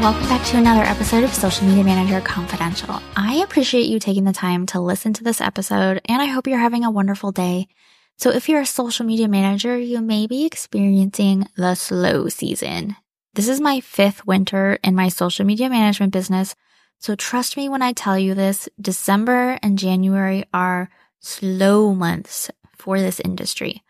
Welcome back to another episode of Social Media Manager Confidential. I appreciate you taking the time to listen to this episode, and I hope you're having a wonderful day. So, if you're a social media manager, you may be experiencing the slow season. This is my fifth winter in my social media management business. So, trust me when I tell you this December and January are slow months for this industry.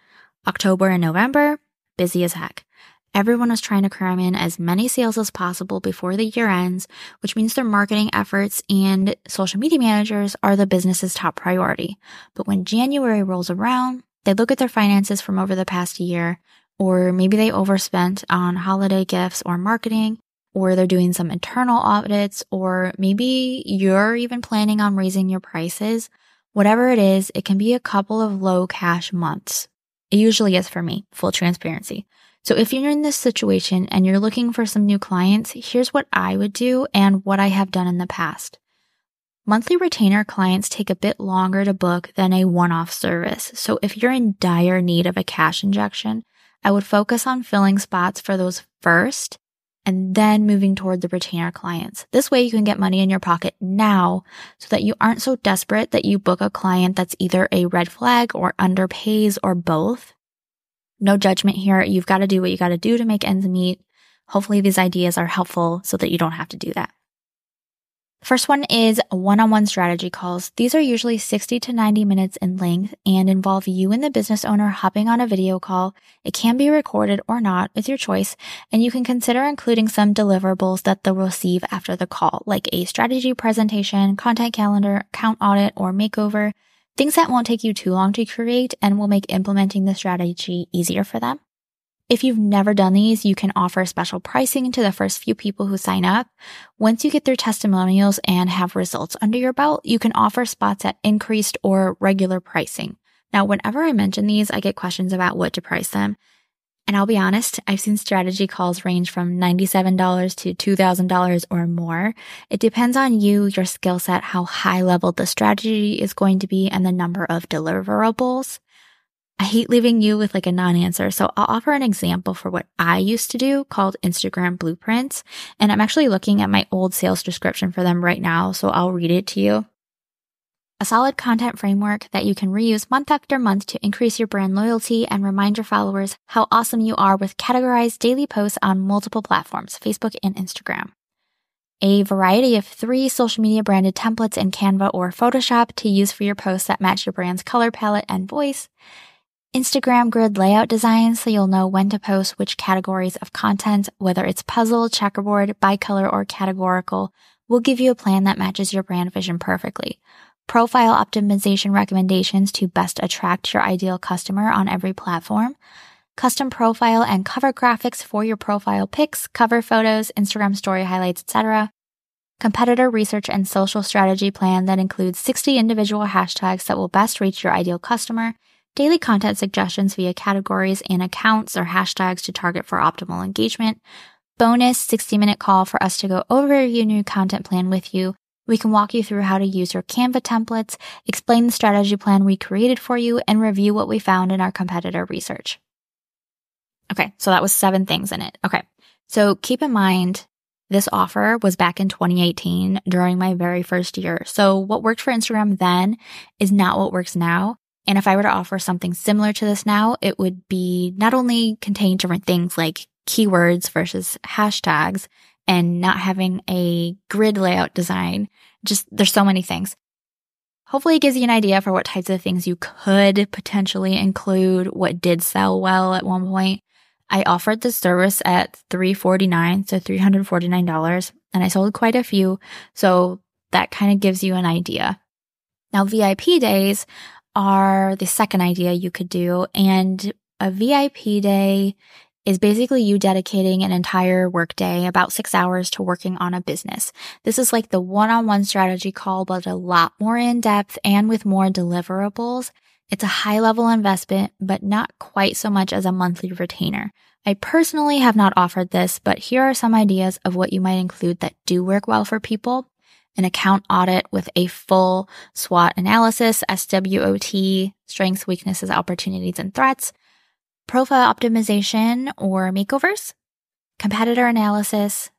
October and November, busy as heck. Everyone is trying to cram in as many sales as possible before the year ends, which means their marketing efforts and social media managers are the business's top priority. But when January rolls around, they look at their finances from over the past year, or maybe they overspent on holiday gifts or marketing, or they're doing some internal audits, or maybe you're even planning on raising your prices. Whatever it is, it can be a couple of low cash months. It usually is for me, full transparency. So if you're in this situation and you're looking for some new clients, here's what I would do and what I have done in the past. Monthly retainer clients take a bit longer to book than a one-off service. So if you're in dire need of a cash injection, I would focus on filling spots for those first and then moving toward the retainer clients. This way you can get money in your pocket now so that you aren't so desperate that you book a client that's either a red flag or underpays or both no judgment here. You've got to do what you got to do to make ends meet. Hopefully these ideas are helpful so that you don't have to do that. First one is one-on-one strategy calls. These are usually 60 to 90 minutes in length and involve you and the business owner hopping on a video call. It can be recorded or not with your choice, and you can consider including some deliverables that they'll receive after the call, like a strategy presentation, content calendar, account audit, or makeover. Things that won't take you too long to create and will make implementing the strategy easier for them. If you've never done these, you can offer special pricing to the first few people who sign up. Once you get their testimonials and have results under your belt, you can offer spots at increased or regular pricing. Now, whenever I mention these, I get questions about what to price them. And I'll be honest, I've seen strategy calls range from $97 to $2,000 or more. It depends on you, your skill set, how high level the strategy is going to be, and the number of deliverables. I hate leaving you with like a non-answer. So I'll offer an example for what I used to do called Instagram blueprints. And I'm actually looking at my old sales description for them right now. So I'll read it to you a solid content framework that you can reuse month after month to increase your brand loyalty and remind your followers how awesome you are with categorized daily posts on multiple platforms, Facebook and Instagram. A variety of three social media branded templates in Canva or Photoshop to use for your posts that match your brand's color palette and voice. Instagram grid layout designs so you'll know when to post which categories of content, whether it's puzzle, checkerboard, bicolor, or categorical, will give you a plan that matches your brand vision perfectly profile optimization recommendations to best attract your ideal customer on every platform, custom profile and cover graphics for your profile pics, cover photos, Instagram story highlights, etc. Competitor research and social strategy plan that includes 60 individual hashtags that will best reach your ideal customer, daily content suggestions via categories and accounts or hashtags to target for optimal engagement, bonus 60 minute call for us to go over your new content plan with you, we can walk you through how to use your Canva templates, explain the strategy plan we created for you, and review what we found in our competitor research. Okay, so that was seven things in it. Okay, so keep in mind, this offer was back in 2018 during my very first year. So what worked for Instagram then is not what works now. And if I were to offer something similar to this now, it would be not only contain different things like keywords versus hashtags, and not having a grid layout design. Just there's so many things. Hopefully it gives you an idea for what types of things you could potentially include, what did sell well at one point. I offered the service at 349, so $349, and I sold quite a few. So that kind of gives you an idea. Now, VIP days are the second idea you could do. And a VIP day is basically you dedicating an entire workday, about six hours to working on a business. This is like the one-on-one strategy call, but a lot more in depth and with more deliverables. It's a high level investment, but not quite so much as a monthly retainer. I personally have not offered this, but here are some ideas of what you might include that do work well for people an account audit with a full SWOT analysis, SWOT, strengths, weaknesses, opportunities, and threats, profile optimization or makeovers, competitor analysis,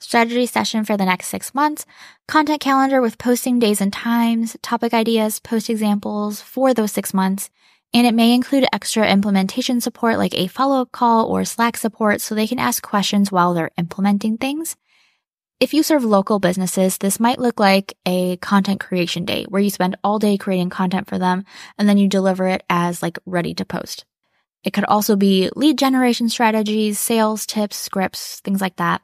strategy session for the next six months, content calendar with posting days and times, topic ideas, post examples for those six months, and it may include extra implementation support like a follow up call or Slack support so they can ask questions while they're implementing things. If you serve local businesses, this might look like a content creation day where you spend all day creating content for them and then you deliver it as like ready to post. It could also be lead generation strategies, sales tips, scripts, things like that.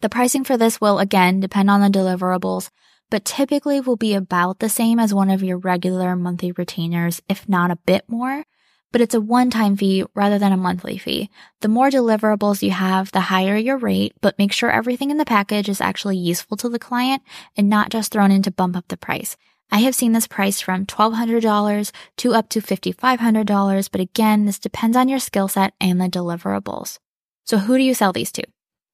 The pricing for this will again depend on the deliverables, but typically will be about the same as one of your regular monthly retainers, if not a bit more but it's a one-time fee rather than a monthly fee. The more deliverables you have, the higher your rate, but make sure everything in the package is actually useful to the client and not just thrown in to bump up the price. I have seen this price from $1,200 to up to $5,500, but again, this depends on your skill set and the deliverables. So who do you sell these to?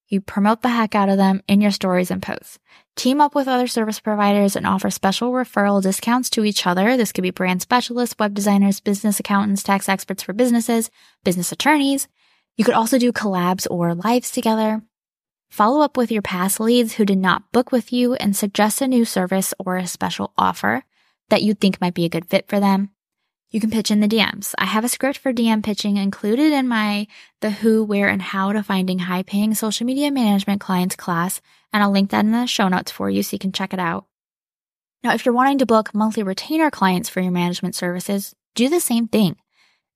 You promote the heck out of them in your stories and posts. Team up with other service providers and offer special referral discounts to each other. This could be brand specialists, web designers, business accountants, tax experts for businesses, business attorneys. You could also do collabs or lives together. Follow up with your past leads who did not book with you and suggest a new service or a special offer that you think might be a good fit for them. You can pitch in the DMs. I have a script for DM pitching included in my The Who, Where, and How to Finding High Paying Social Media Management Clients class, and I'll link that in the show notes for you so you can check it out. Now, if you're wanting to book monthly retainer clients for your management services, do the same thing.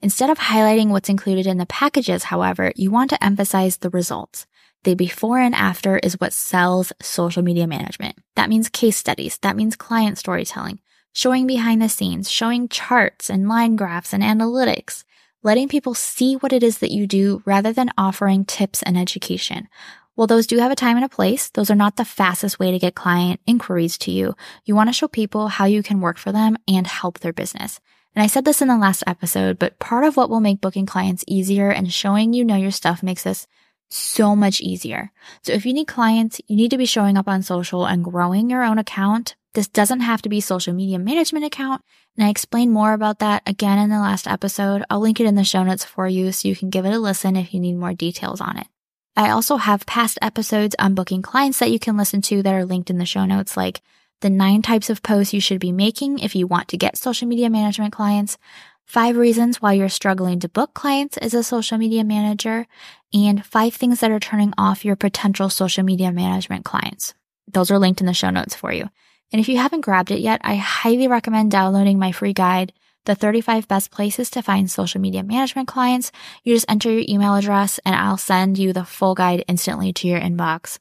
Instead of highlighting what's included in the packages, however, you want to emphasize the results. The before and after is what sells social media management. That means case studies. That means client storytelling showing behind the scenes, showing charts and line graphs and analytics, letting people see what it is that you do rather than offering tips and education. While those do have a time and a place, those are not the fastest way to get client inquiries to you. You want to show people how you can work for them and help their business. And I said this in the last episode, but part of what will make booking clients easier and showing you know your stuff makes this so much easier. So if you need clients, you need to be showing up on social and growing your own account this doesn't have to be social media management account. And I explained more about that again in the last episode. I'll link it in the show notes for you so you can give it a listen if you need more details on it. I also have past episodes on booking clients that you can listen to that are linked in the show notes, like the nine types of posts you should be making if you want to get social media management clients, five reasons why you're struggling to book clients as a social media manager, and five things that are turning off your potential social media management clients. Those are linked in the show notes for you. And if you haven't grabbed it yet, I highly recommend downloading my free guide, The 35 Best Places to Find Social Media Management Clients. You just enter your email address and I'll send you the full guide instantly to your inbox.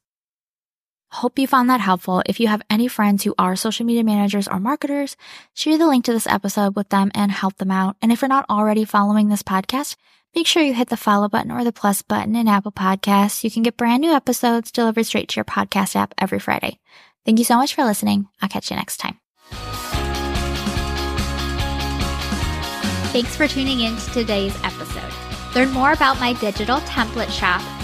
Hope you found that helpful. If you have any friends who are social media managers or marketers, share the link to this episode with them and help them out. And if you're not already following this podcast, make sure you hit the follow button or the plus button in Apple Podcasts. You can get brand new episodes delivered straight to your podcast app every Friday. Thank you so much for listening. I'll catch you next time. Thanks for tuning in to today's episode. Learn more about my digital template shop,